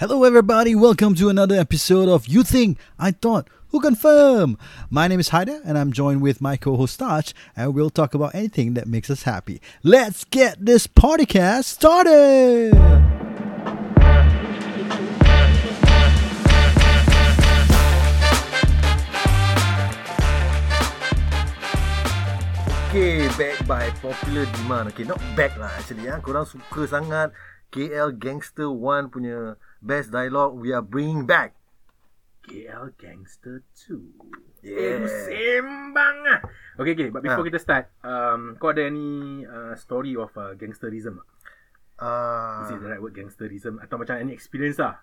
Hello, everybody. Welcome to another episode of You Think I Thought Who Confirm. My name is Haida, and I'm joined with my co-host Taj, and we'll talk about anything that makes us happy. Let's get this podcast started. Okay, back by popular demand. Okay, not back lah actually. Ya. Korang suka sangat KL Gangster 1 punya best dialogue. We are bringing back KL Gangster 2. Yeah. sembang ah. Okay, okay. But before Ah. kita start, um, kau ada any uh, story of uh, gangsterism? tak? Ah, Is it the right word gangsterism? Atau macam any experience lah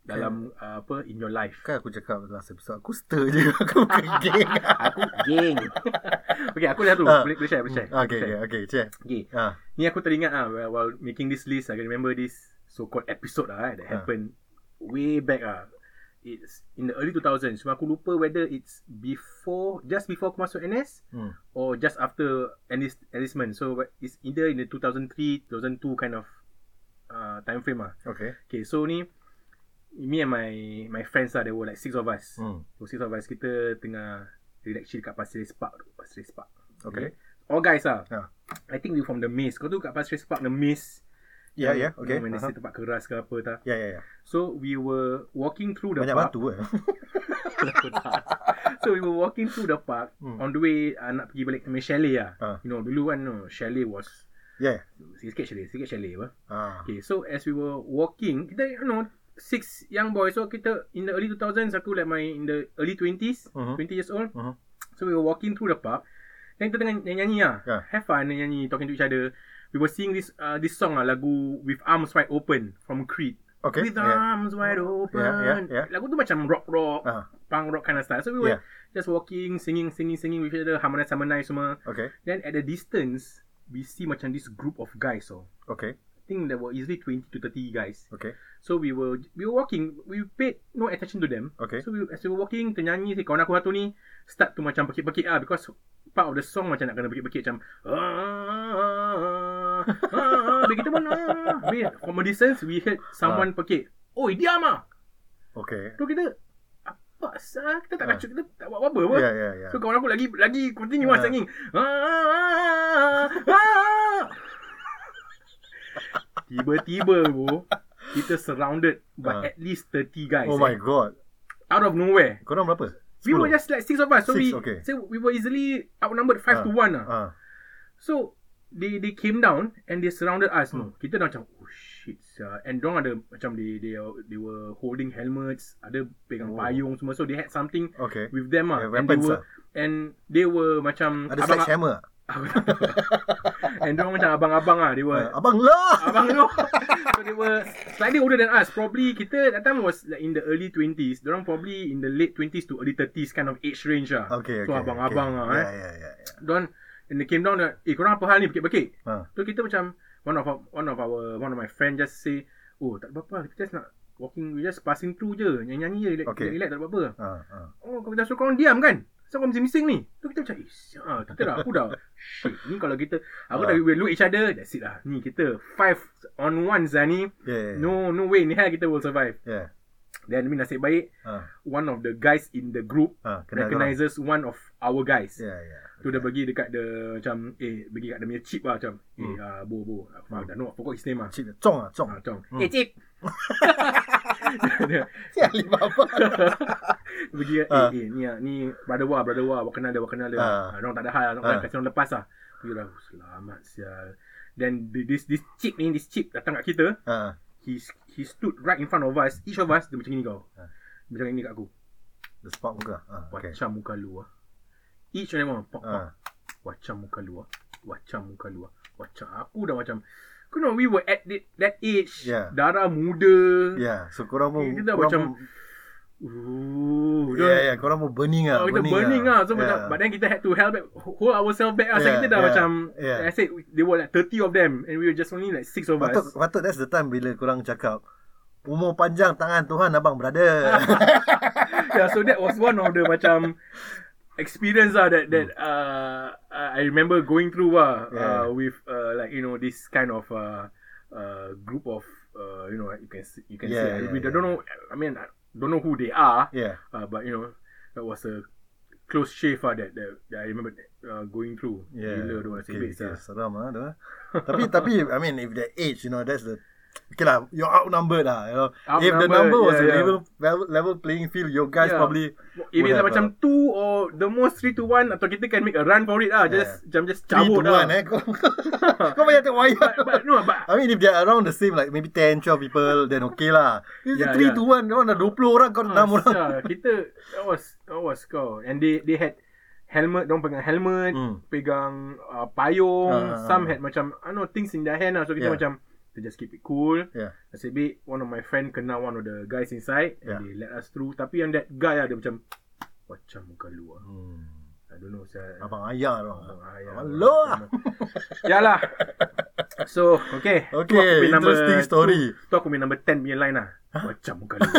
dalam uh, apa in your life? kan aku cakap last episode. Aku stir je. Aku bukan geng. aku geng. okay, aku dah tu. Ah. Boleh, boleh share, boleh share. okay, Boleh okay, share. okay. Check. Okay. Ah, Ni aku teringat ah while, while making this list, I can remember this so-called episode ah eh, that Ah. happened way back ah. It's in the early 2000s. Cuma aku lupa whether it's before, just before aku masuk NS hmm. or just after enlist, enlistment. So it's either in the 2003, 2002 kind of uh, time frame ah. Okay. Okay, so ni me and my my friends lah, there were like six of us. Hmm. So six of us kita tengah relax chill kat Pasir Ris Park, Pasir Ris Park. Okay. All guys lah. Ah. I think we from the Maze. Kau tu kat Pasir Ris Park, the Maze. Ya, ya. Yang- Okay. When they Aha. say tempat keras ke apa tak. Ya, ya, ya. So we were walking through the Banyak park. batu eh. so we were walking through the park. Hmm. On the way uh, nak pergi balik ke chalet lah. Ah. You know, dulu kan no, chalet was Yeah. sikit chalet, sikit chalet apa. Ah. Okay, so as we were walking, kita you know six young boys. So kita in the early 2000s, aku like my in the early 20s, Mhm. 20 years old. Mhm. So we were walking through the park. Then kita tengah nyanyi-nyanyi lah. Yeah. Have fun nyanyi, talking to each other. We were singing this uh, this song lah, lagu With Arms Wide Open from Creed. Okay. With yeah. arms wide open. Yeah, yeah, yeah. Lagu tu macam rock rock, Ah. punk rock kind of style. So we were Yeah. just walking, singing, singing, singing with each other, harmonize, harmonize semua. Okay. Then at the distance, we see macam this group of guys. So Okay. I think there were easily 20 to 30 guys. Okay. So we were we were walking, we paid no attention to them. Okay. So we, as we were walking, ternyanyi si kawan aku satu ni start to macam pekik-pekik ah because part of the song macam nak kena pekik-pekik macam ah, ah, ah, Habis kita pun ah. Habis from a distance we heard someone pekik. Oi, diam ah. Okay. Tu kita apa sah kita tak Ah. kacau kita tak buat apa-apa apa. Ya, ya, ya. So kawan aku lagi lagi continue lah Ah. singing. Ah, ah, ah, ah. Tiba-tiba bro, kita surrounded by Ah. at least 30 guys. Oh eh. my god. Out of nowhere. Korang berapa? We were 10? just like six of us. So Six, we okay. so we were easily outnumbered five Ah. to one lah. Ah. So they they came down and they surrounded us. Hmm. No, kita dah macam oh shit. sia. And dong ada macam they they they were holding helmets, ada pegang Oh. payung semua. So they had something Okay. with them ah. Yeah, and they were ah. and they were macam Ada sledgehammer? Tak tahu. and dong macam abang-abang ah. They were Ah, Abang lah! Abang tu So they were Slightly older than us Probably kita That time was like In the early 20s Diorang probably In the late 20s to early 30s Kind of age range lah Okay, okay. So abang-abang okay. lah eh Ya, ya, ya. ya. And they came down like, Eh korang apa hal ni Bekik-bekik Ah. So kita macam One of our, one of our One of my friend just say Oh tak apa-apa Kita just nak Walking We just passing through je Nyanyi-nyanyi je relax, Okay. relax, tak ada apa-apa Ah, ah. Oh kau dah suruh korang diam kan So kau mising-mising ni Tu kita macam Eh siap Kita dah Aku dah Shit Ni kalau kita Aku Ah. dah we look each other That's it lah Ni kita Five on ones lah ni Yeah, yeah, yeah. No no way Ni hal kita will survive Yeah. Then ni nasib baik Ah, One of the guys in the group ah, kenal Recognizes one of our guys. Ya, ya. Tu dia bagi dekat the Macam Eh bagi kat dia punya chip lah Macam Eh Hmm. uh, bo bo Aku dah know Forgot his name lah Cik, Cong ah, Cong. Ah, Macam Hmm. Eh chip Ya, lima apa? Bagi eh, Ah. eh ni ah, ni brother wa brother wa wa kenal dia wa kenal dia. Ah. Ah. Orang tak ada hal orang Ah. kasi orang lepas lah. Dia dah "Oh, selamat sial. Then the- this this chip ni this chip datang kat kita. Ah, He he stood right in front of us. Each of us dia macam ni kau. Ah. Dia Macam ni kat aku. the spot muka. Ah, okay. Wacam muka lu ah. Each of them pok. Ah, Wacam muka lu ah. Wacam muka lu ah. Wacam aku dah macam Kau know we were at that, that age Yeah. Darah muda ya, so korang mau Eh, kita macam- Ooh, Ya, ya, korang mau burning ah. Oh, kita burning lah. So, Ya. macam, but then kita had to help back, hold ourselves back lah. So, Yeah, kita dah yeah, macam, yeah. I said, there were like 30 of them. And we were just only like 6 of Patut, us. patut that's the time bila korang cakap Umur panjang tangan Tuhan abang brother. yeah, so that was one of the macam, experience lah that, that uh, I remember going through lah. Hmm. Yeah. Uh, with uh, like, you know, this kind of uh, uh, group of uh, you know, you can see, you can Yeah, see. yeah, we yeah. don't know. I mean, don't know who they are. Yeah. Uh, but you know, that was a close shave ah, that, that that I remember uh, going through. Yeah. Gila tu okay, okay. Seram lah tu. ah. tapi tapi I mean if that age, you know, that's the Okay lah, you're outnumbered lah. You know, if the number was yeah, a yeah. level, level level playing field, your guys Yeah. probably If it's macam uh, two or the most three to one atau kita can make a run for it lah. Just macam just three to cabut lah. one eh. Kau, kau banyak tengok wire. But, but no, but I mean if they're around the same like maybe 10, 12 people then okay lah. If Yeah, yeah, 3 yeah. to 1, orang dah 20 orang kau 6 Ah, orang. sia, kita that was that was kau and they they had helmet dong pegang helmet Hmm. pegang uh, payung ah, some had macam I know things in their hand lah so kita Yeah. macam to just keep it cool Yeah. nasib baik one of my friend kenal one of the guys inside Yeah. and they let us through tapi yang that guy lah dia macam macam muka lu ah. Hmm. I don't know saya Abang ayah tu. Abang ayah. Hello lah. Yalah. So, okay. Tu Okay, aku punya interesting story. Tu, tu aku punya number 10 punya line lah. Macam muka lu.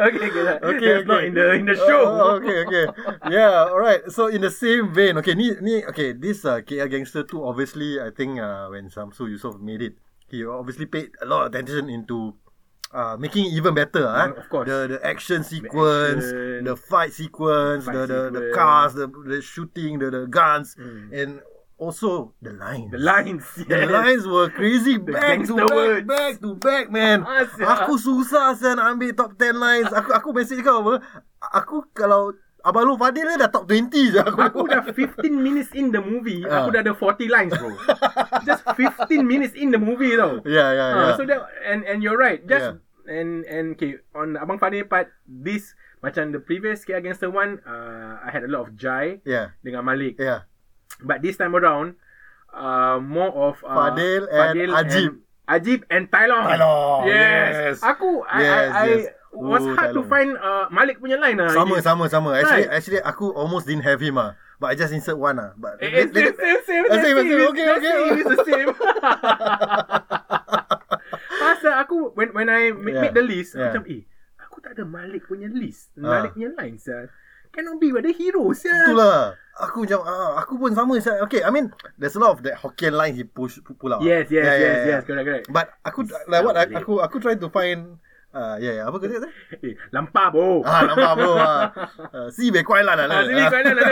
okay, okay. Okay, okay. not in the in the show. Oh, okay, okay. Yeah, alright. So in the same vein, okay, ni ni okay, this uh, KL Gangster 2 obviously I think uh, when Samsu Yusof made it, he obviously paid a lot of attention into uh, making it even better, ah. of course. The the action sequence, action. the fight sequence, Fight the, the the sequence. cars, the the shooting, the the guns, Mm. and also the lines. The lines. The yes. lines were crazy back to back, words. back to back, man. Ah, sia. aku susah nak ambil top 10 lines. Aku aku message kau apa? Aku kalau Abang Lu Fadil dah top 20 je aku. Aku dah 15 minutes in the movie, Ah. aku dah ada 40 lines, bro. Just 15 minutes in the movie tau. Yeah, yeah, Ah, yeah. so that and and you're right. Just Yeah. and and okay on the Abang Fadil part, this macam the previous KL Gangster one, uh, I had a lot of Jai yeah. dengan Malik. Yeah. But this time around, uh, more of uh, Fadil and Ajib. and, Ajib and Tylong. Tylong, Yes. yes. Aku I Yes, I, I yes. was Oh, hard to Tylong. find uh, Malik punya line lah. Sama, sama, sama. Actually, Right. actually aku almost didn't have him ah. But I just insert one ah. But Eh, eh, same, same, same, same, same, same. it's- Okay, okay. It's the same. Pasal aku when when I make, Yeah. make the list, Yeah. macam eh, aku tak ada Malik punya list. Ah. Malik punya lines ah. Cannot be, ada hero sia. Itulah. Aku macam ah, aku pun sama saya. Okay, I mean there's a lot of that Hokkien line he push pull out. Yes, yes, Yeah, yeah, yes, yeah. yes, correct, correct. But aku like what Solid. aku aku try to find uh, yeah, yeah, apa kata kata? Eh, lampah bro. Ah, nampak bro. ah. Uh, si be kuai lah lah. Ah, sini kau ada ada.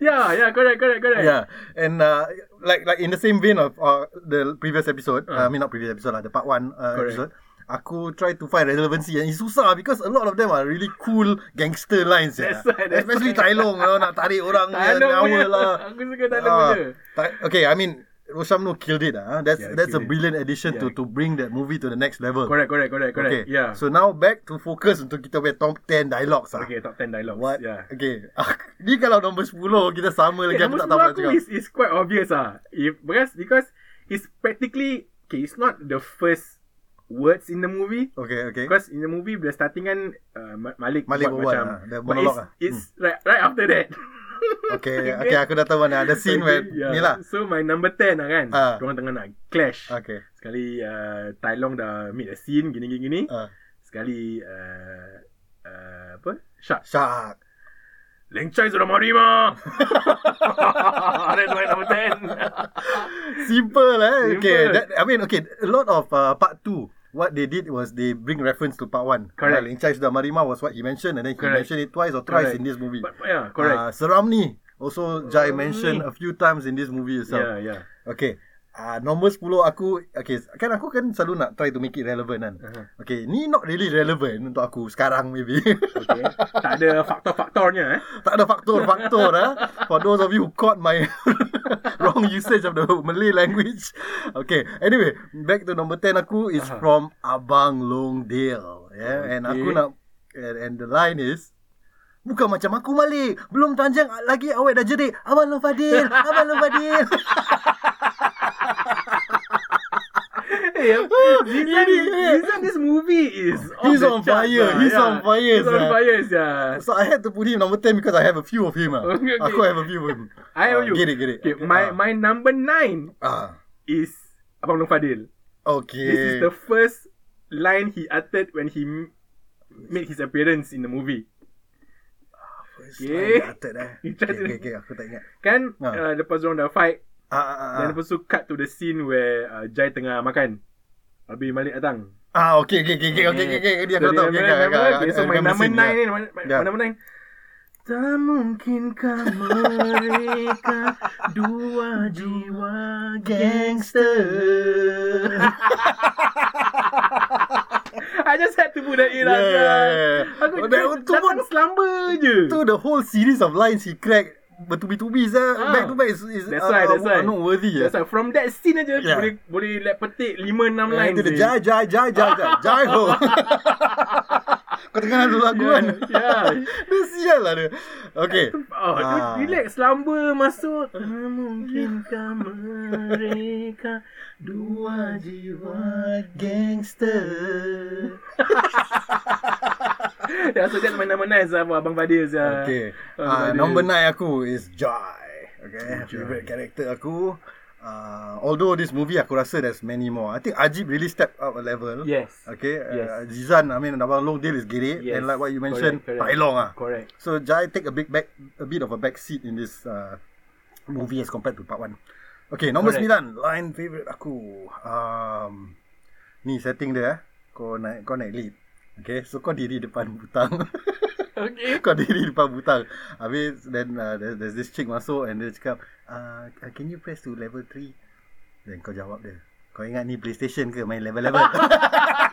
Yeah, yeah, correct, correct, correct. Yeah, and uh, like like in the same vein of uh, the previous episode, Ah. uh, I mean not previous episode lah, the part one uh, Correct. episode. Aku try to find relevancy and it's susah because a lot of them are really cool gangster lines yeah. That's why, that's Especially. Tylong you know, nak tarik orang nyawa punya. lah. Aku suka talong Ah, punya. Okay, I mean Roshamno killed it ah. That's Yeah, that's a killed it. brilliant addition to Yeah. to bring that movie to the next level. Correct, correct, correct, correct. Okay. Yeah. So now back to focus untuk kita punya top 10 dialogues ah. okay, top 10 dialogues. What? Yeah. Okay. Ni kalau nombor 10 kita sama lagi Okay, aku nombor tak tahu 10 nak aku cakap. is, is quite obvious ah. If because because it's practically okay, it's not the first words in the movie. Okay, okay. Because in the movie the starting kan uh, Ma- Malik, Malik buat berbuat, macam but monolog it's, ah. it's right right after that. Okay, okay, aku dah tahu mana ada scene where Yeah. ni lah. So my number 10 lah kan. Ah. Diorang tengah nak clash. Okay. Sekali uh, Tai Long dah meet a scene gini gini gini. Uh, Sekali uh, uh, apa? Shot. shark. Leng Chai sudah marima. That's my number 10. Simple eh. Okay, that, I mean okay, a lot of uh, part 2 what they did was they bring reference to part 1. Correct. Ling Chai Sudah Marima was what he mentioned and then he Correct. mentioned it twice or thrice Correct. in this movie. But yeah, correct. Uh, Seram ni also Jai mentioned a few times in this movie itself. yeah, yeah. Okay. Uh, nombor 10 aku okay kan aku kan selalu nak try to make it relevant kan. Uh-huh. Okay, ni not really relevant untuk aku sekarang maybe. Okay. tak ada faktor-faktornya eh. tak ada faktor-faktor eh. For those of you who caught my wrong usage of the Malay language. Okay, anyway, back to number 10 aku is Aha. from Abang Longdale. Yeah, and Okay. aku nak and, and the line is Bukan macam aku Malik Belum tanjang lagi awet dah jerit Abang Long Fadil Abang Long Fadil Hey, Zizan, Ini- Zizan, this movie is off He's the on fire. ah. He's Yeah. on fire, He's on sia. fire, yeah. So I had to put him number 10 Because I have a few of him ah. Okay, okay. Aku have a few of him I Ah, owe you. Get it, get it Okay, my Ah. my number nine ah. is Abang Long Fadil. Okay This is the first line he uttered when he made his appearance in the movie. First Okay. line dia uttered, eh. He okay, tried to- okay, okay, aku tak ingat Kan Ah. uh, lepas orang dah fight Ah, ah, ah, Dan ah. lepas tu cut to the scene where uh, Jai tengah makan. Habis Malik datang. Ah, okay, okay, okay, okay, okay, okay, okay. Dia aku tahu. Okay, okay. So main nama nine ni, nama nine. Tak mungkinkah mereka dua jiwa gangster. I just had to put that in. Yeah, Yeah, yeah. Aku Oh, that- tu datang pun- selamba je. Tu the whole series of lines he cracked bertubi-tubi sah. Ah. Back to back is, is That's why, that's why. not worthy. That's Yeah. why from that scene aja Yeah. boleh boleh let petik 5 6 Yeah, line. itu dia jai jai jai jai jai jai ho. Kau tengah lagu lagu kan? Yeah. Dia sial lah dia. Okay. Oh, Ah. ah. relax selamba masuk. Mungkinkah mereka dua jiwa gangster. Ya, so that's my nama nice lah Abang Fadil. Okay. Abang Uh, number nine aku is Joy. Okay. Favorite character aku. Uh, although this movie aku rasa there's many more. I think Ajib really stepped up a level. Yes. Okay. Yes. Uh, Zizan, I mean, Abang Long Deal is gede. Yes. And like what you mentioned, Correct, correct. elong ah. Correct. So Jai take a big back, a bit of a back seat in this uh, movie as compared to part one. Okay, number Correct. sembilan, line favorite aku. Um, ni setting dia, eh. kau naik, kau naik lead. Okay, so kau diri depan butang. Okay. kau diri depan butang. Habis, then uh, there's, there's this chick masuk and dia cakap, uh, can you press to level 3? Then kau jawab dia, kau ingat ni PlayStation ke main level-level?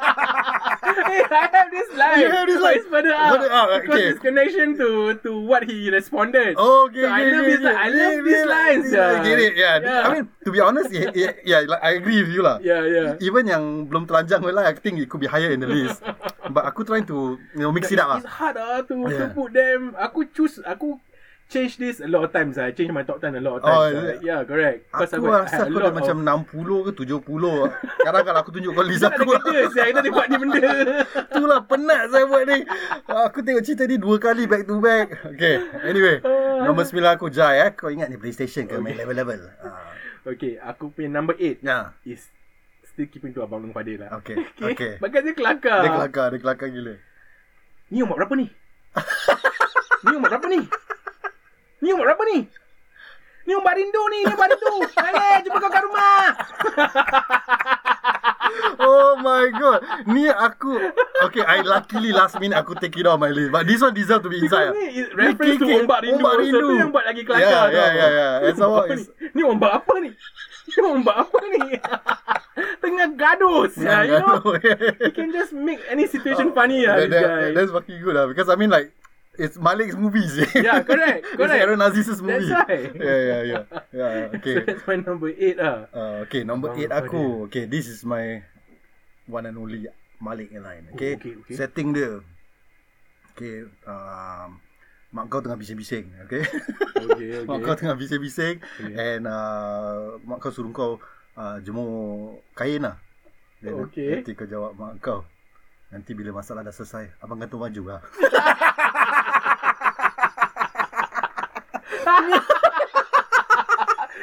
I have this line. You have this But line? It's further up. Further up, Because okay. it's connection to to what he responded. Oh, okay, So I okay, love okay, this. okay. I love Yeah, these yeah, lines. yeah. I get it. Yeah. Yeah. I mean, to be honest, yeah, yeah, yeah like, I agree with you lah. Yeah, yeah. Even yang belum telanjang pun lah, I think it could be higher in the list. But aku trying to, you know, mix it up lah. It's hard ah to, to Yeah. put them. Aku choose. Aku change this a lot of times. I change my top 10 a lot of Oh, times. ah. it? Yeah, correct. Because Aku I rasa aku dah macam 60 ke 70. Kadang kalau aku tunjuk kau list Kita ada aku. kerja saya kita ada buat ni benda. Itulah penat saya buat ni. Aku tengok cerita ni dua kali back to back. Okay, anyway. Nombor 9 aku Jai eh. Kau ingat ni PlayStation ke main level-level? Ah. okay, aku punya number 8 Ya. is still keeping to Abang Long Fadil lah. Okay, okay. Bagai dia kelakar. Dia kelakar, dia kelakar gila. Ni umur berapa ni? ni umur berapa ni? Ni umur berapa ni? Ni umur rindu ni, ni umur rindu. Balik, jumpa kau kat rumah. Oh my god. Ni aku Okay I luckily last minute Aku take it off my list But this one deserve to be inside ni reference to ombak rindu. Ombak rindu yang buat lagi kelakar. Yeah yeah yeah, yeah. Apa is ni? Ni ombak apa ni? Ni ombak apa ni? Tengah gaduh, yeah, you know. He can just make any situation funny lah, that, that. That's fucking good lah Because I mean like It's Malik's movies Yeah, correct, It's correct. Aaron Aziz's movie That's right. Yeah yeah yeah yeah So Okay that's my number 8 lah. uh, Okay number Abang 8 aku Okay this is my One and only Malik lain Okay, Oh, okay, okay. Setting dia Okay um, Mak kau tengah bising-bising Okay Okay, Mak okay. kau tengah bising-bising Okay. And uh, Mak kau suruh kau uh, Jemur kain lah Then Okay. nanti kau jawab mak kau Nanti bila masalah dah selesai Abang gantung baju lah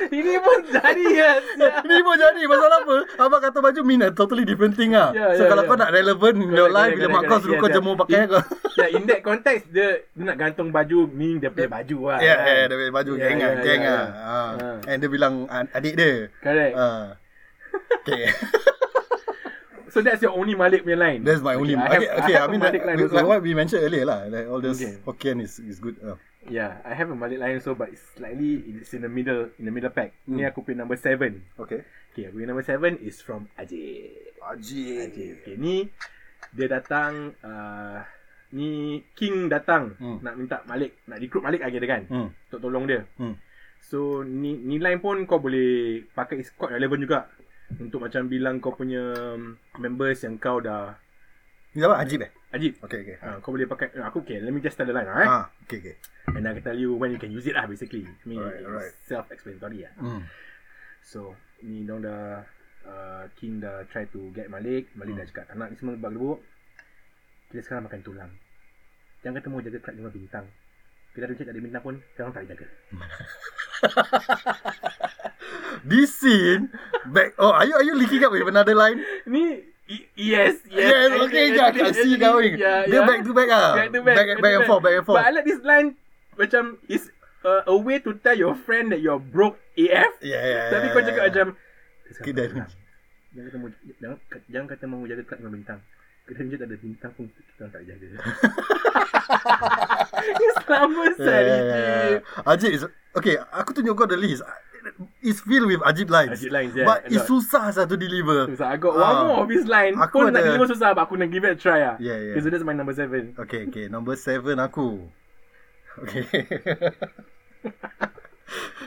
Ini pun jadi ya. Ni pun jadi Pasal apa Abang kata baju a totally different thing lah Yeah, So yeah, kalau yeah. kau nak relevant in your life Bila mak kau suruh yes, kau yes. jemur pakaian In- kau Yeah, in that context dia, dia nak gantung baju meaning dia punya baju lah. Ya, kan? yeah, dia punya baju Yeah, geng lah, yeah, geng yeah, lah. yeah. Ah. Ah. And dia bilang adik dia. Correct. Ah. Okay. So that's your only Malik punya line. That's my only. I Okay, have, okay. I, I, have mean, Malik like, what we mentioned earlier lah. Like all this Okay. Hokkien is is good. Uh. Yeah, I have a Malik line also, but it's slightly it's in the middle in the middle pack. Hmm. Ni aku punya number seven. Okay. Okay, aku punya number seven is from Ajit. Haji. Ajit. Okay, ni dia datang. Uh, ni King datang Hmm. nak minta Malik, nak recruit Malik lagi dia kan, Hmm. untuk tolong dia. Hmm. So ni ni line pun kau boleh pakai quite relevant juga untuk macam bilang kau punya members yang kau dah Ni apa? Ajib eh? Ajib. Okay, okay. Uh, kau boleh pakai uh, aku okay, let me just tell the line eh. Ah, okay, okay. And I can tell you when you can use it lah basically. I mean Alright, it's alright. self-explanatory lah. Hmm. So ni dong dah uh, King dah try to get Malik Malik Hmm. dah cakap tak nak ni semua gebak-gebuk Kita sekarang makan tulang Jangan kata mau jaga kelab lima bintang Kita ada cek tak ada bintang pun Kita orang tak jaga This scene back. Oh, are you are you linking up with another line? Ni Yes Yes, Yes, okay, yeah, I can see going. yeah, Dia yeah. back to back ah. Back to back Back, back and forth, back and forth. But I like this line Macam Is uh, a way to tell your friend that you're broke AF. Yeah, yeah, Tapi yeah, kau yeah, cakap yeah. macam Kedai Jangan kata mau jangan, jangan kata mau jaga kelab lima bintang. Kedai je tak ada bintang pun kita tak jaga. Ni selama Yeah, yeah. Ajib okay. Aku tunjuk kau the list. It's filled with Ajib lines. Ajib lines, yeah. But it's susah sah to deliver. So I got one Ah. more of his line. Aku Pun nak ada- deliver susah, but aku nak give it a try ah. Yeah, yeah. So that's my number seven. Okay, okay. Number seven aku. Okay.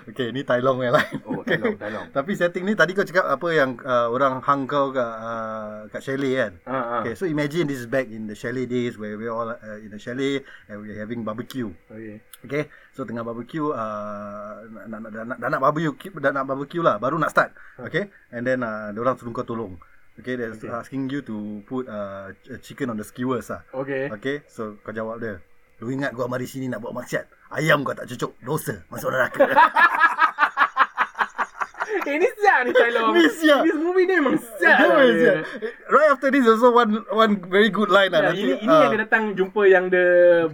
okay, ni Tai Long yang lain. Oh, Tai Long, Tai Long. Tapi setting ni tadi kau cakap apa yang uh, orang hang kau kat, uh, kat chalet kan? Ah, ah. Okay, so imagine this is back in the chalet days where we're all uh, in the chalet and we're having barbecue. Okay. Okay, so tengah barbecue, uh, nak, nak, nak, nak, dah nak barbecue, dah nak barbecue lah, baru nak start. Okay, and then uh, orang suruh kau tolong. Okay, they're Okay. asking you to put uh, ch- chicken on the skewers lah. Okay. Okay, so kau jawab dia. Lu ingat gua mari sini nak buat maksiat. Ayam kau tak cucuk. Dosa. Masuk neraka. Eh, ni siap ni Tai Long. Ni siap. This movie ni memang siap. Dia macam- dia. right after this also one one very good line lah. Ya, ini ini ah, yang dia datang jumpa yang the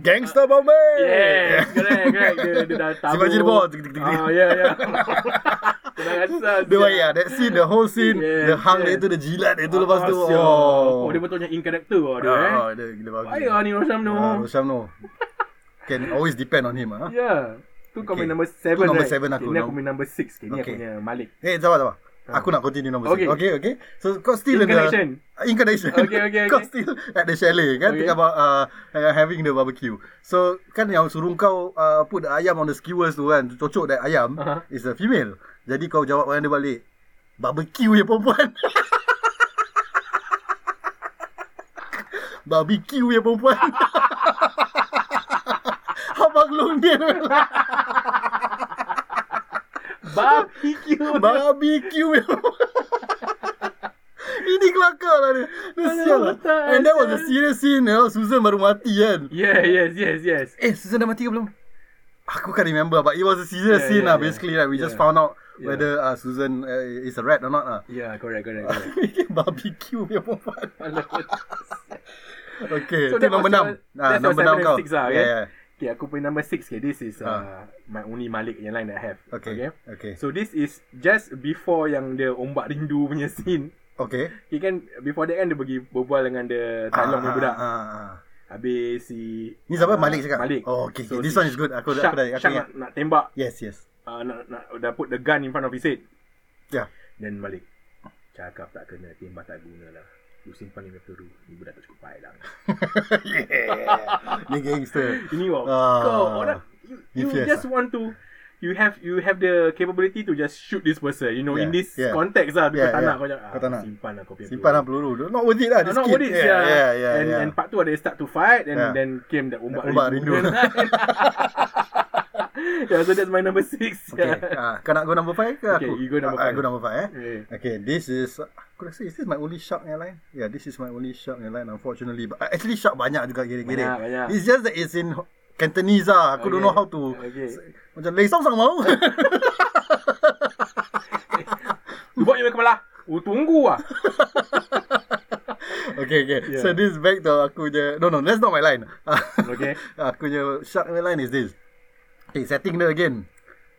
Gangster Bombay. Yes, correct, correct. Dia, dia dah tahu. Siapa jadi bos? Tik, tik, tik, tik. Ah, ya, ya. Dia. Dia baik lah. That scene, the whole scene, Yes, the hang dia yes. tu, the jilat dia tu lepas tu. siap. Oh, Oh, dia betulnya in character lah dia eh. Ah, dia gila bagus. Lah ni Rosham. Ah, Rosham no. Can always depend on him ah. Ya. Tu kau Okay. main number Tu 7 number right? seven aku. Okay, ni aku main number 6. Okay, ni aku punya Malik. Eh, sabar, sabar. Aku nak continue nombor Okay. okay. okay, okay. So kau still in Incarnation. the incarnation. Okay, okay, kau okay. still at the chalet kan Okay. tengah uh, having the barbecue. So kan yang suruh kau uh, put the ayam on the skewers tu kan, cocok that ayam Aha. is a female. Jadi kau jawab dengan dia balik. Barbecue ya perempuan. barbecue ya perempuan. Long dia. Barbecue. Barbecue Ini kelakar lah dia Dia Aduh, sial lah And that was a serious scene you know, Susan baru mati kan Yeah, yes, yes, yes. Eh Susan dah mati ke belum? Aku can't remember But it was a serious Yeah, scene yeah, lah yeah. Basically right, We just Yeah. found out Yeah. Whether uh, Susan uh, is a rat or not lah Yeah, correct, correct, correct. Barbecue ya perempuan Okay So Itu nombor was 6 your- that's your Nombor seven 6 and kau lah, yeah, yeah. Okay, aku punya number 6 okay. This is uh, Ah. my only Malik yang line that I have. Okay okay. Okay So this is just before yang the ombak rindu punya scene. Okay Okay kan before that kan dia pergi berbual dengan the Talong budak. ah, ah, ah. Habis si Ni siapa? ah, Malik cakap? Malik. Oh, okay, okay. This si one is good. Aku dah- aku dah- aku nak, nak tembak Yes yes uh, nak, nak dah put the gun in front of his head. Yeah Then Malik cakap tak kena tembak tak guna lah. Lu simpan ni punya peluru. Ni budak tak cukup baik lah. yeah. Ni gangster. Ini wow. Ah. Kau orang you, you just ah. want to you have you have the capability to just shoot this person. You know in Yeah, this yeah. context lah. Yeah, kau tak yeah. nak kau jangan Kau tak nak. simpan lah kau punya Simpan lah peluru. Not worth it lah. Ah, This not worth it, yeah, yeah, yeah, yeah, and, yeah. and part tu ada start to fight and Yeah. then came the ombak, Ombak rindu. yeah, so that's my number six. Okay. Ah, kau nak go number five ke Okay, aku? you go number Ah, I five. go number five eh. Okay. Okay, this is aku rasa is this my only shark airline? Yeah, this is my only shark airline unfortunately. But actually shark banyak juga gede-gede. Banyak, banyak. It's just that it's in Cantonese lah. Aku don't Okay, know how to okay. macam lei song sang mau. Buat je kepala. Oh, tunggu lah. okay, okay. Yeah. So this back to aku je. No, no, that's not my line. Okay. aku je shark line is this. Okay, setting dia again.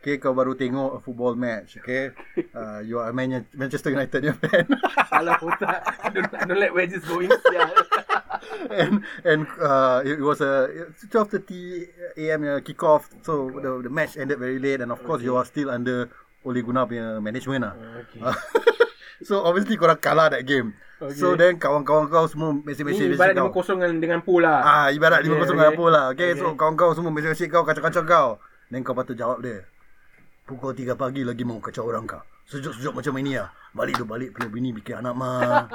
Okay, kau baru tengok a football match. Okay, uh, you are a Man- Manchester United fan. Salah otak. I don't, I don't let wedges go in. and and uh, it was a 12:30 a.m. uh, kick off. So the the match ended very late, and of course you are still under Ole Gunnar punya management lah. Okay. so obviously korang kalah that game. Okay. So then kawan-kawan kau semua mesej-mesej Ni ibarat kau. 5-0 dengan, dengan pool lah. Ah, ibarat Okay, 5-0 okay. dengan apa lah. Okay, Okay. so kawan-kawan semua mesej-mesej kau, kacau-kacau kau. Then kau patut jawab dia. Pukul 3 pagi lagi mau kacau orang kau. Sejuk-sejuk macam ini lah. Balik tu balik punya bini bikin anak mah.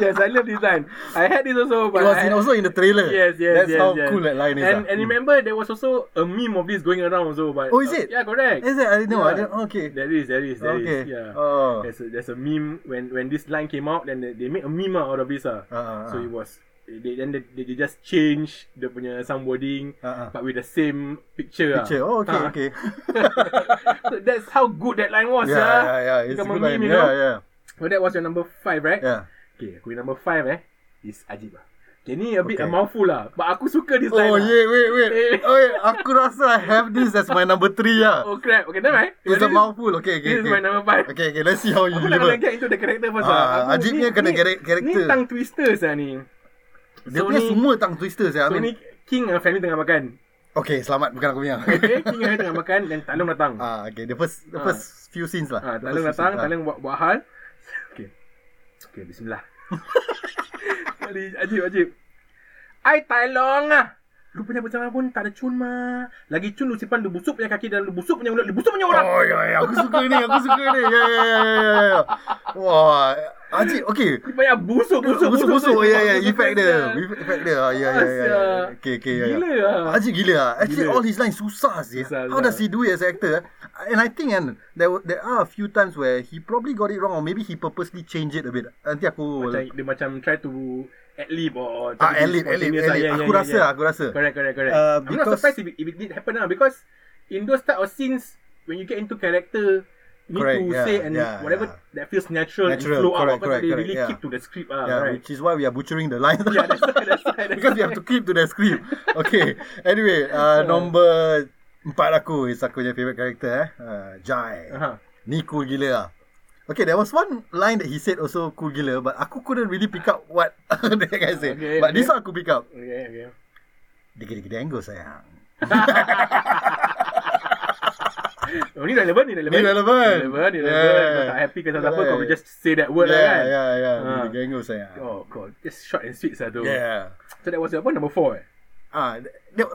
yes, I love this line. I had this also, It but was I, in, also in the trailer. Yes, yes, That's yes, how yes. cool that line is. And ah. and remember there was also a meme of this going around also. But Oh, is it? yeah, correct. Is it? I didn't know. I Yeah. didn't, okay. There is, there is, there is. Okay. Yeah. Oh. There's a, there's a meme when when this line came out, then they, they made a meme out of this ah. Ah, ah, so ah. it was they then they, they just change the punya some wording, Ah, ah. but with the same picture. ah. Picture. Oh, okay, Ah. okay. so that's how good that line was. yeah, ah. yeah, yeah. It's a good a line. meme, you Yeah, know? yeah. So that was your number five, right? Yeah. Okay, aku number five eh is Ajib lah. Okay, ni a bit Okay. a mouthful lah. But aku suka this line Oh lah. yeah, wait, wait. Oh, yeah. aku rasa I have this as my number three lah. Oh crap. Okay, never mind. It's a mouthful. Okay, okay, This is my okay. number five. Okay, okay. Let's see how you Aku nak deliver. kena get into the character first Ah, lah. Aku- Ajib ni- kena ni- charac- character. Ni tongue twisters lah ni. Dia So punya ni- semua tongue twister saya. So I ni King and family tengah makan. okay, selamat bukan aku punya. Okay, King family tengah makan dan Talong datang. Ah, okay. The first, the Ah. first few scenes lah. Ah, first few datang, scenes, ah. Talong buat, buat hal. Okay. Okay, bismillah. Kali ajib, ajib. Ai Talong ah. Lu punya bersama pun tak ada cun mah. Lagi cun lu simpan lu busuk punya kaki dan lu busuk punya mulut, lu busuk punya orang. Oh, ya, ya. Aku suka ni. Aku suka ni. Ya, ya, ya, ya, ya. Wah. Ajib, okay. Ni banyak busuk, busuk, Busuk, busuk. Ya, ya. Busuk, Effect dia. Effect dia. Ah, Ya, ya, ya, ya. Okay, okay. ya, ya. Gila lah. Ajib gila lah. Actually, Gila. all his lines susah sih. Susah, How does he do it as an actor? eh? And I think kan, there there are a few times where he probably got it wrong or maybe he purposely changed it a bit. Nanti aku... Macam dia macam try to ad-lib or Ah, try to be ad-lib, ad-lib, spontaneous lah. ad-lib. Yeah, Aku yeah, rasa, yeah. aku rasa. Correct, correct, correct. Uh, I'm not because- surprised if it, if it did happen lah because in those type of scenes when you get into character you need Correct, to yeah, say and yeah, whatever yeah. that feels natural, Natural, and flow correct, out. Correct, correct, they correct, really yeah. keep to the script ah, Yeah, right. which is why we are butchering the lines. yeah, that's why, that's why. That's because we why. have to keep to the script. Okay. Anyway, uh, number empat aku is aku punya favourite character eh. Uh, Jai. Uh-huh. Ni cool gila lah. Okay, there was one line that he said also cool gila, but aku couldn't really pick up what that guy said. Okay, but this okay. one aku pick up. Okay, okay. Dikit-dikit angle sayang. Oh, ni relevant, ni relevant. Ni relevant. Relevant, ni Yeah. relevant. Kau tak happy ke tak apa, Yeah. kau just say that word lah yeah, kan. yeah, yeah. Ah. Dikit-dikit angle sayang. Oh, God. Just short and sweet lah tu. Yeah. So that was apa? Number four eh? Ah, th-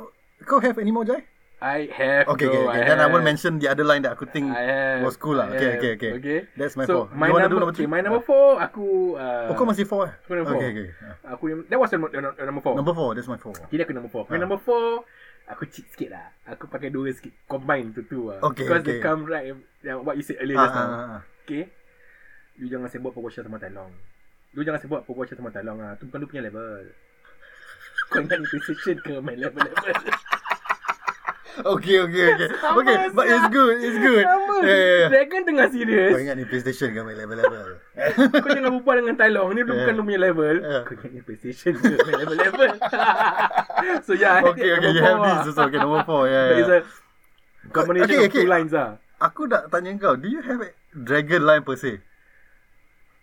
kau have any more Jai? I have Okay, okay, okay. I Then I will have. mention the other line that aku think I have. was cool lah. Okay, have. okay, okay. Okay. That's my so, four. My You number, do number three? Okay, my number four, aku... Uh, Oh, kau masih four eh? Aku number four. Okay, okay. Aku that was the, the, the number four. Number four, that's my four. Kira aku number four. My Ah. number four, aku cheat sikit lah. Aku pakai dua sikit. Combine tu tu lah. Okay, Because okay. they come right, yang what you said earlier Ah, just now. ah, ah. Okay. You jangan sebut proportion sama talong. You jangan sebut proportion sama talong lah. Tu bukan lu punya level. Kau ingat ni precision ke main level-level? Okay, okay, okay. Sama Okay, but it's good, it's good. Sama. Yeah, yeah, yeah. Dragon tengah Kau serius. ingat ni PlayStation ke main level-level? Kau jangan berbual dengan Talong Ni Yeah. bukan lu punya level Yeah. Kau ingat ni PlayStation ke main level-level So yeah okay, okay, you have this also. Okay, number four, yeah, But it's yeah. a combination Okay, of two okay. lines lah Aku nak tanya kau, do you have a dragon line per se?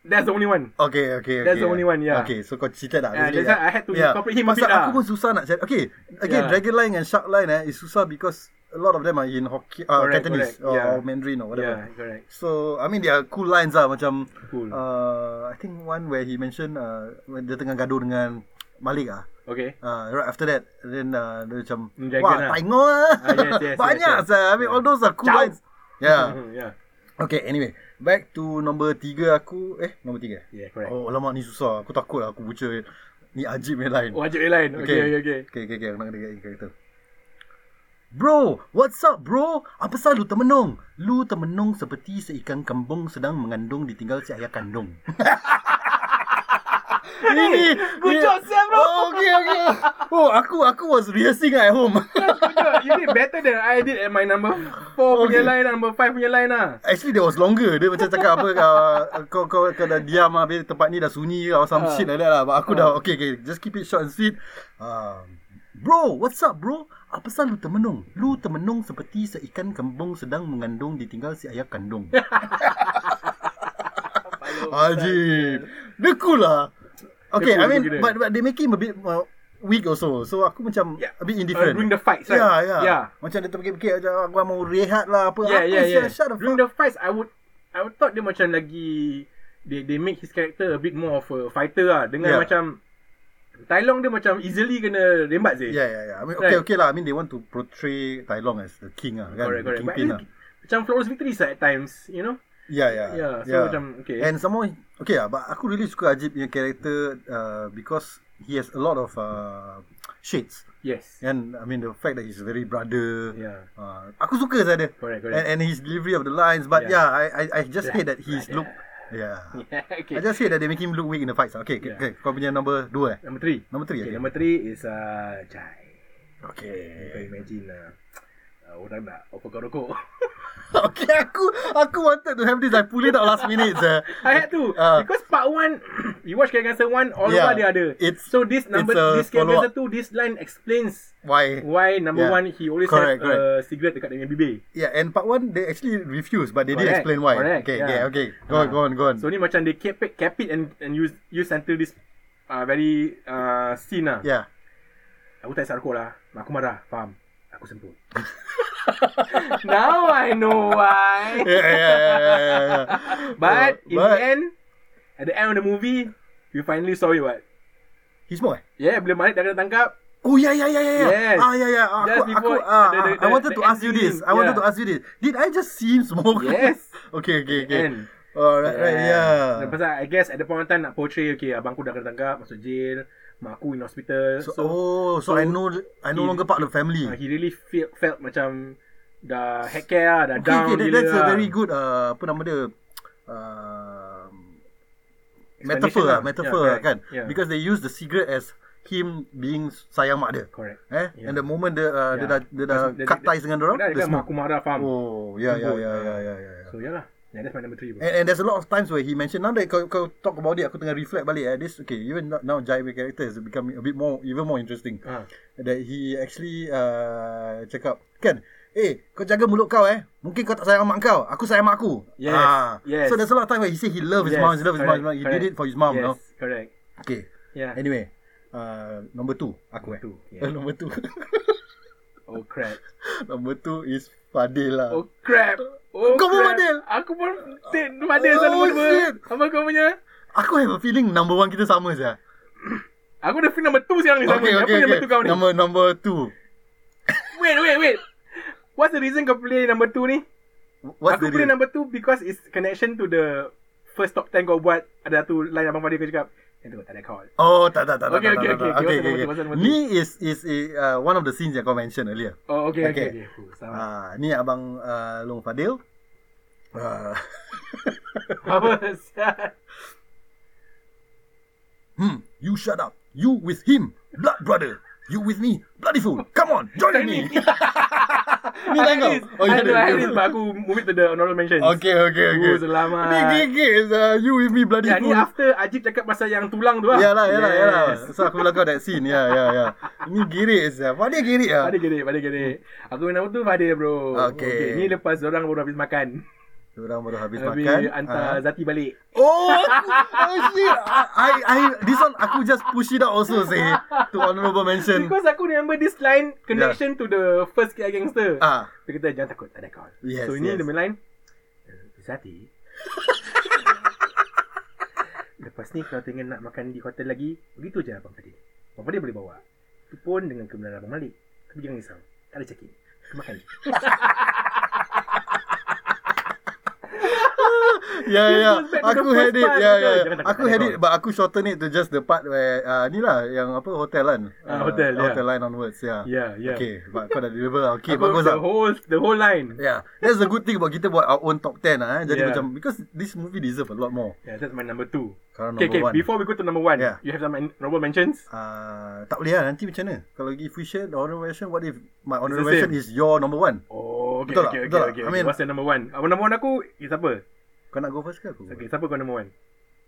That's the only one Okay, okay, okay. That's the only one, yeah. Okay, so kau cerita tak? Ah, basically, that's why I had to incorporate him a Pasal bit lah. aku pun susah nak cari. Okay, again, Yeah. dragon line and shark line eh, is susah because a lot of them are in Hokkien, uh, Correct, Cantonese correct, or, yeah. or Mandarin or whatever. Yeah correct So, I mean, they are cool lines lah. Macam, Cool. uh, I think one where he mentioned uh, when dia tengah gaduh dengan Malik ah. Okay Uh, right after that, then uh, dia macam, Dragon wah, lah. tengok ah. Ah, yes, yes, Banyak yes, yes. sah. I mean, all those are cool Ciao. lines. Yeah. Yeah Okay, anyway. Back to number tiga aku. Eh, number tiga? Yeah correct Oh, lama ni susah. Aku takut lah aku butcher ni Ajib punya line. Wajib yang lain Okay okay okay Okay, okay, okay. Aku nak kena karakter. Bro, what's up bro? Apa sah lu termenung? Lu termenung seperti seikan kembung sedang mengandung ditinggal si ayah kandung. Ini good ini- job, Sam, bro. Oh, okay, okay. Oh, aku aku was rehearsing at home. You did better than I did at my number 4 punya Okay. line Number 5 punya line lah Actually there was longer. Dia macam cakap apa uh, kau, kau, kau dah diam lah Habis tempat ni dah sunyi Or some Ah. shit like that lah. But aku dah Okay okay. Just keep it short and sweet. Uh, Bro what's up bro? Apa sah lu termenung? Lu termenung seperti Seikan kembung sedang mengandung Ditinggal si ayah kandung. Ajib. Dia. Cool lah Okay I mean but, but they make him a bit uh, Weak also So aku macam Yeah. A bit uh, indifferent During the fights right Yeah, yeah. Yeah Macam dia terpikir-pikir macam aku mau rehat lah apa. Yeah, apa yeah, sia, yeah. Shut the During fuck. the fights, I would, I would thought dia macam lagi, they they make his character a bit more of a fighter lah. Dengan Yeah. macam, Tai Long dia macam easily kena rembat je. Yeah, yeah, yeah. I mean, okay, Right. okay lah. I mean, they want to portray Tai Long as the king lah, kan? Correct, the correct. But kingpin lah. macam flawless victories lah at times, you know? Yeah, yeah, Yeah, so macam, okay. And some more, okay lah. But aku really suka Ajib punya character uh, because he has a lot of uh, shades. Yes. And I mean, the fact that he's very brother. Yeah. Uh, aku suka saya dia. Correct, correct. And, and his delivery of the lines. But yeah, Yeah. I, I, I just hate that he's look. Yeah. Yeah, okay. I just hate that they make him look weak in the fights. Okay, okay, Yeah. okay. Kau punya number dua eh? Number three. Number three, Okay, okay. number three is uh, Jai. You can Okay. imagine uh, Ah, Orang nak offer kau rokok. okay, aku aku wanted to have this. I pull it out last minute. sir. I had to Ah. because part one, you watch Kill Gangster one, all Yeah, over dia ada. it's- so this number, this. Gangster two, this line explains Why? why number Yeah. one he always Correct, have a cigarette dekat dengan bibir. Yeah, and part one they actually refused, but they did Correct, explain why. correct, okay, yeah. okay, okay. Go Ah. on, go on, go on. So ni macam they cap it, cap it and and use use until this uh, very uh, scene lah. yeah. Aku tak isap rokok lah. Aku marah, faham? Aku semput. Now I know why. Yeah, yeah, yeah, yeah, yeah. But Uh, in but- the end, at the end of the movie, you finally saw it what? He smoke eh? Yeah, bila Malik dah kena tangkap, Oh yeah yeah yeah yeah. Yes. Ah yeah yeah. Aku, Just aku, before ah, the- the- I wanted the to ask you this. I wanted yeah. to ask you this. Did I just see him smoke? Yes. okay okay okay. End. Oh right right yeah. Dan pasal I guess at the point of time nak portray okay abangku dah kena tangkap masuk jail, mak aku in hospital. So, So, oh so, so I know I no longer part of the family. uh, he really feel, felt macam dah heck care lah, dah okay, down okay, that, that's a lah. very good uh, apa nama dia uh, metaphor lah, lah. metaphor Yeah, lah, kan. Yeah. because they use the cigarette as him being sayang mak dia Correct. eh Yeah. and the moment dia uh, dia Yeah. dah dia dah Dia- cut dia- ties dengan dia orang Dah dia kan mak smoke aku marah faham. oh ya ya Sibuk. ya ya ya ya ya. So yalah. Yeah, that's my number three bro. And, and there's a lot of times where he mentioned now that kau, kau talk about it aku tengah reflect balik eh this okay even now, Jai character is becoming a bit more even more interesting Ah. that he actually uh, cakap kan eh kau jaga mulut kau eh mungkin kau tak sayang mak kau aku sayang mak aku Yes, ah. yes. so there's a lot of time where he say he love his Yes, mom he love his mom, correct, he correct. did it for his mom yes, no correct. okay Yeah. anyway uh, number two aku eh Two, yeah. number two Oh crap. number two is Fadil lah Oh crap. Oh Kau pun. Fadil? Aku pun Tik Fadil Oh, dua. Apa kau punya? aku have a feeling number one kita sama saja Aku dah feel number two sekarang ni sama. okay Apa okay number okay two kau ni? number number two Wait, wait, wait. What's the reason kau play number two ni? what's aku the play number two because it's connection to the first top 10 kau buat. Ada satu line Abang Fadil kau cakap. Yang tu tak ada call. Oh, tak tak tak. Okay, tak, okay, tak, okay, tak. okay. okay, okay, okay. Ni is is uh, one of the scenes yang kau mention earlier. Oh, okay, okay, Okay. okay. Ah, ni abang uh, Long Fadil. Uh, Apa? hmm, you shut up. You with him, blood brother. You with me, bloody fool. Come on, join me. Ni had kau. Oh, ada. This, but aku move it to the honorable mentions. Okay, okay, okay. Oh, selamat. Ni gigit is uh, you with me, bloody Ya, ni fool. after Ajib cakap pasal yang tulang tu lah. Yalah, yalah, yalah. Yes. So aku bilang kau that scene. Ya, ya, ya. Ni girit is. Fadil girit ah. Fadil gerik, Fadil gerik. Aku nama tu Fadil bro. Okay. Ni lepas orang baru habis makan. Orang baru habis Habis makan. hantar Ah. Zati balik. Oh, aku, oh shit. I, I, this one aku just push it out also say to honorable mention. Because aku remember this line connection to the first KI gangster. Ah, Dia kata jangan takut, tak ada kawan. Yes, so ini yes. dia punya line. "Eh, Zati. Lepas ni kalau tengah nak makan di hotel lagi, begitu je Abang Fadil. Abang Fadil boleh bawa. Itu pun dengan kebenaran Abang Malik. Tapi jangan risau. Tak ada check-in. Kita makan. yeah, yeah. goes back to Aku had it. Yeah, yeah. Jangan takut, Aku had it, but aku shorten it to just the part where uh, ni lah yang apa hotel kan. Ah, hotel, yeah. Hotel line onwards. Yeah. Yeah, yeah. Okay, but kau dah deliver lah. Okay, bagus the lah. whole the whole line. Yeah, that's the good thing about kita buat our own top 10 lah. Eh. Jadi Yeah. macam because this movie deserve a lot more. Yeah, that's my number two. Kalau Okay, number okay. one. Before we go to number one, Yeah. you have some honorable mentions. Uh, tak boleh lah nanti macam mana Kalau if we share the honorable mention What if my honorable mention is your number one Oh, okay, Betul okay, okay, tak? okay. I mean- What's your number one? Apa number one aku is apa? Kau nak go first ke aku? Okay, siapa kau number one?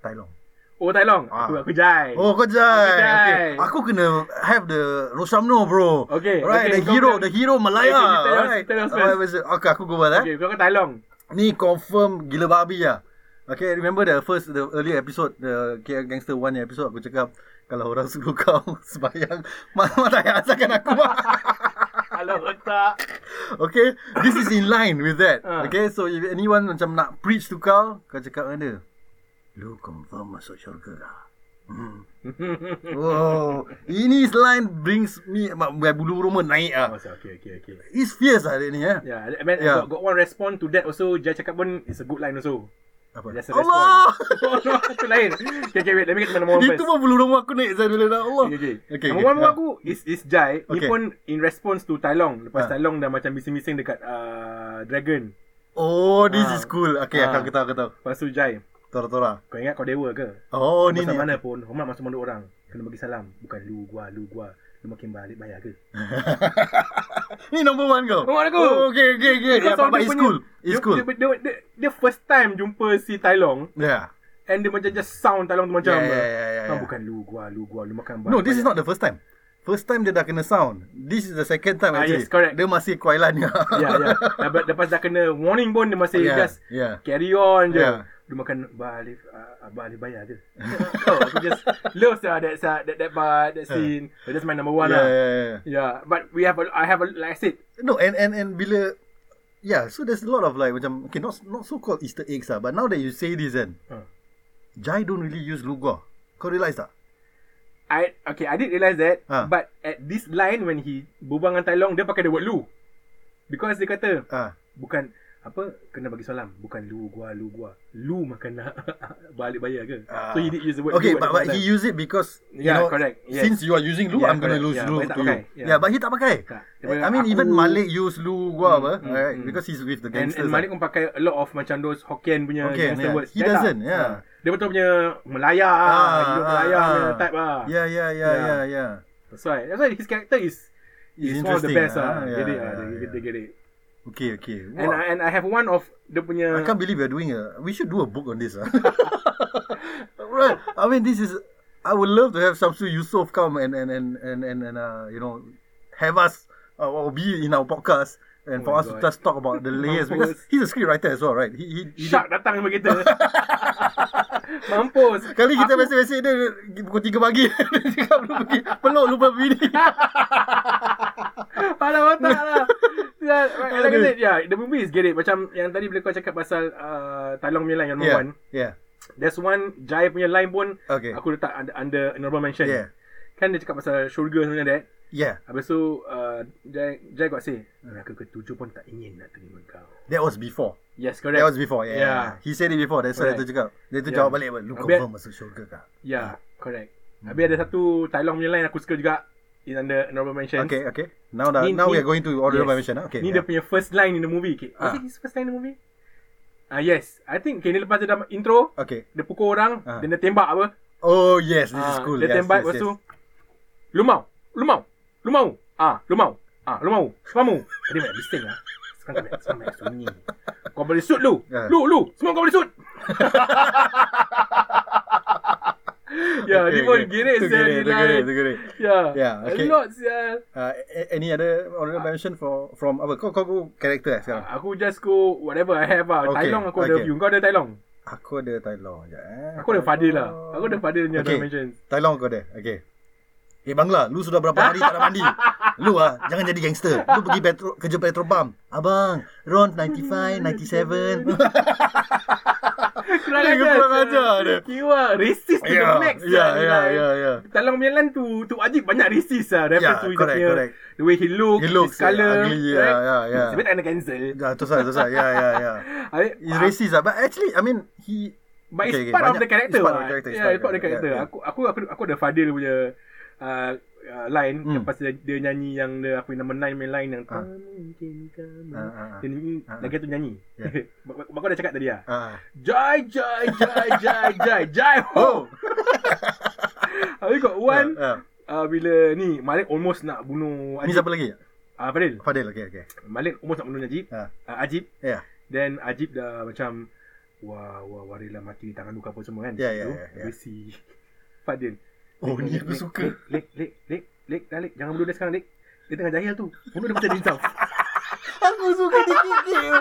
Tai Long Oh, Tai Long. Ah. Aku, aku Jai. Oh kau Jai Aku Jai. okay. Aku kena have the Rosamno bro Okay, Right okay, the kau hero bilang- The hero Malaya Okay, right? tell us Alright, first. Okay aku go first eh Okay, kau kau Tai Long. Ni confirm gila babi lah Okay remember the first The earlier episode The KL Gangster 1 yang episode Aku cakap Kalau orang suruh kau Sebayang Mama tak payah asalkan aku tak. Okay This is in line with that Ah. Okay so if anyone Macam nak preach to kau Kau cakap dengan dia Lu confirm masuk syurga lah Hmm. Wow Ini line brings me mak- Bulu roma naik ah. Oh, okay, okay, okay. It's fierce lah ni eh Yeah, I mean, Yeah. got, got one respond to that also. Jai cakap pun it's a good line also. Apa? That's a Allah oh, itu lain. Okay, okay, wait. Let me get to my number one Itu first. pun bulu roma aku naik Saya bila dah Allah Okay, okay. Okay, Number okay. one aku is is Jai. Ni Okay. pun in response to Tai Long. Lepas Ah. Tai Long dah macam bising-bising dekat uh, Dragon. Oh this Ah. is cool Okay Ah. aku tahu aku tahu Lepas tu Jai. Tora-tora Kau ingat kau dewa ke? Oh ni ni mana pun Hormat masuk mulut orang Kena bagi salam Bukan lu gua Lu gua Lu makin balik bayar ke Ni number one kau. Number one aku. Oh, okay, okay, okay. Yeah, Because but, of but dia it's punya- cool. It's dia, cool. Dia, dia, dia, dia first time jumpa si Tai Long Yeah. and dia macam just sound Tai Long tu macam Yeah, yeah, yeah, yeah, "Kau yeah. bukan lu gua, lu gua, lu makan No, this is not the first time. First time dia dah kena sound. This is the second time Ah, actually. yes, correct. Dia masih Kuailan. Ya, ya. Lepas dah kena warning pun dia masih Yeah, just yeah. carry on je. Yeah. Dia makan bar Alif, uh, bar Alif bayar je. oh, aku just love that, that, that, that, that part, that scene. That's my number one Yeah, lah. yeah, yeah. Yeah, but we have a, I have a, like I said, No, and and and bila yeah, so there's a lot of like macam okay, not not so called Easter eggs lah, but now that you say this then, Huh. Jai don't really use Lugua. Kau realise tak? I okay, I did realise that. Ah. But at this line when he berbual dengan Tai Long, dia pakai the word lu. Because dia kata Ah, bukan apa kena bagi salam bukan lu gua lu gua lu makan nak balik bayar ke Ah. so he did use the word okay, but, but he use it because you Yeah, know, correct. Yes. since you are using Lu, Yeah, I'm gonna correct. lose Yeah, Lu to pakai. you. Yeah. Yeah, but he tak pakai. Tak. I mean, even aku. Malik use Lu gua apa, mm, right? mm. Because he's with the and, gangsters. and Malik lah. pun pakai a lot of macam those Hokkien punya Hokkien, gangster yeah. words He doesn't, yeah. Ah. dia betul punya Melaya Ah, ah, hidup ah, Melaya ah. punya type lah Yeah, yeah, yeah, Yeah. yeah, yeah. that's why that's why his character is is one of the best ah. ah. Yeah, Get it, yeah, ah. They, yeah. they get it. Okay, okay. And Wow. I, and I have one of dia punya I can't believe we're doing a. We should do a book on this. ah. right. I mean, this is. I would love to have Shamsu Yusof come and and and and and, and uh, you know, have us uh, or be in our podcast and Oh for us to God. just talk about the layers because he's a script writer as well, right? He he, he Shark datang sama kita Mampus Kali kita mesej-mesej dia pukul 3 pagi Dia cakap belum pergi Peluk lupa bini Alah otak lah yeah, Like I said Yeah. The movie is get it Macam yang tadi bila kau cakap pasal uh, Talong punya line yang Yeah one Yeah. There's one Jai punya line pun Okay. Aku letak under, under honorable mention Yeah. Kan dia cakap pasal syurga sebenarnya that? Yeah. Habis tu uh, Jai, Jai got say Neraka ketujuh pun tak ingin nak terima kau. That was before. Yes correct. That was before yeah, Yeah. He said it before That's why Correct. dia tu cakap. Dia tu Yeah. jawab balik Lu confirm masuk syurga kah Yeah correct. Habis ada satu Talong punya line aku suka juga In under honorable mention Okay okay Now Ni- Now ni- we are going to order by mention ah. Okay Ni yeah. dia punya first line in the movie okay. Ah. Was it his first line in the movie? Ah yes I think okay, ni lepas dia dah intro Okay Dia pukul orang Ah. Dia tembak apa Oh yes This is Ah, cool Dia yes, tembak yes, lepas yes. tu Lu mau Lu mau Lu mau Ah lu mau Ah lu mau Semua mau Dia banyak bising lah Sekarang kau banyak Sekarang banyak sunyi Kau boleh shoot lu Ah. Lu lu Semua kau boleh shoot Ya Okay, dia pun okay. gerik Tu sial gerik, dia tu gerik, gerik. Ya Yeah, okay. A lot sial Uh, any other honorable mention for from apa? Kau kau go character eh sekarang. Aku just go Whatever I have lah Okay, Tai Long aku ada okay. view Kau ada Tai Long Aku ada Tai Long je eh. Aku ada Fadil lah Aku ada Fadil punya Okay. dimension Tai Long kau ada. Okay. Eh Bangla, lu sudah berapa hari tak ada mandi? Lu ah, jangan jadi gangster. Lu pergi petro, kerja petrobam. Abang, Ron 95, 97. Kurang Dia ajar kurang ajar dia. Kira Racist to the Ya, max ya, lah dia ya, line. ya, ya. Dalam Milan tu Tu Ajib banyak racist lah Reference Ya, to dia correct, punya correct. The way he look He looks, His colour ugly, ya, ya, ya. Sebab tak kena cancel Ya, tu salah, tu salah. Ya, ya, ya. He's racist lah. But actually, I mean, he... But it's Okay, okay, part of banyak- the character it's part of the character, it's Yeah, part it's part of the of character character, Aku aku aku aku ada Fadil punya uh, uh, line Hmm. Lepas dia, dia nyanyi yang dia Aku nama 9 main line yang Ah. Tak mungkin kamu Ah, ah, ah. Dia nyanyi. Lagi tu nyanyi Yeah. Bak- Bak dah cakap tadi Ah. Jai Jai Jai Jai Jai Jai Oh! Ho Habis got one Ya, ya. uh, Bila ni Malik almost nak bunuh Ni Ajib siapa lagi? uh, Fadil Fadil, okay, okay. Malik almost nak bunuh Ajib Ah. uh, Ajib Ya. Then Ajib dah macam Wah wah warilah mati di tangan luka apa semua kan Ya, ya, ya, ya. Si Fadil Oh, ni aku suka. Lek lek lek lek dah lek Jangan bunuh dia sekarang lek Dia tengah jahil tu. Bunuh dia macam insaf. Aku suka dia kikir.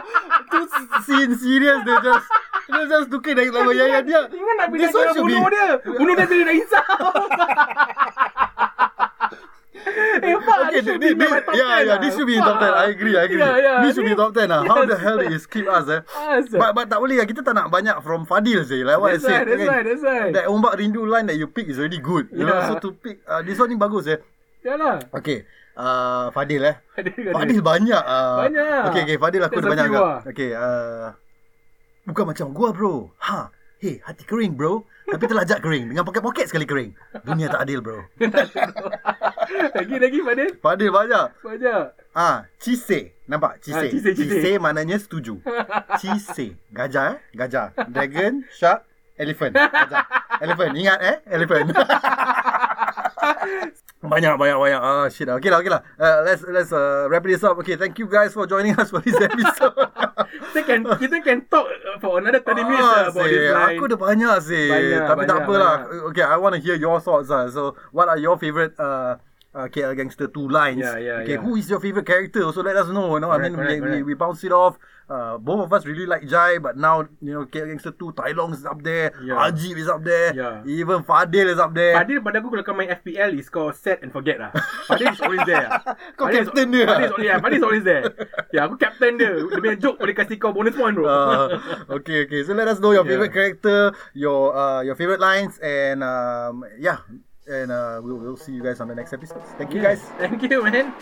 Tu scene serious dia just dia just tukar dari lama yaya dia. Ingat nak should be- bunuh dia. Bunuh dia bila dah insaf Eh fuck Okay, this this, this, top yeah, 10 yeah, lah. this should be top 10. I agree, I agree. Yeah, yeah. This should be top 10 lah. How Yes. the hell they skip us eh? Asal. But but tak boleh lah. Kita tak nak banyak from Fadil je. Like what That's I said. right, that's kan. right, that's right. That ombak rindu line that you pick is already good. You know, Yeah. so to pick uh, this one ni bagus eh. Yalah Okay. Uh, Fadil eh. Ada. Fadil banyak. Uh, Banyak. Okay, okay. Fadil aku ada banyak. Okay. Uh, bukan macam gua bro. Ha. Hey, hati kering bro. Tapi telajak kering. Dengan poket-poket sekali kering. Dunia tak adil bro. Lagi lagi Fadil Fadil banyak. Banyak Ah, cise. Nampak? Cise. Ah, cise, cise. maknanya setuju. Cise. Gajah eh? Gajah. Dragon, shark, elephant. Gajah. Elephant. Ingat eh? Elephant. Banyak, banyak, banyak. Ah, shit. lah. Okay lah, okay lah. Uh, let's let's uh, wrap this up. Okay, thank you guys for joining us for this episode. Kita can kita can talk for another 30 minutes Ah, uh, about this line. Aku dah banyak sih. Banyak, Tapi tak banyak, apa lah. banyak. Okay, I want to hear your thoughts lah. So, what are your favourite uh, uh, KL Gangster 2 lines? Yeah, yeah, okay, yeah. who is your favourite character? Also, let us know. You know, I Correct, mean, correct, we, correct. we, we bounce it off. Uh, both of us really like Jai, but now, you know, KL Gangster 2, Tai Long is up there. Yeah. Ajib is up there. Yeah. Even Fadil is up there. Fadil pada aku kalau kau main FPL is kau set and forget lah. Fadil is always there. Kau Fadil is- captain dia. Fadil is, yeah, Fadil is always there. Ya, aku captain dia. Dia punya joke boleh kasih kau bonus point bro. Uh, okay, okay. So let us know your Yeah. favorite character, your uh, your favorite lines, and um, yeah, and uh, we'll, see you guys on the next episode. Thank you guys. Thank you, man.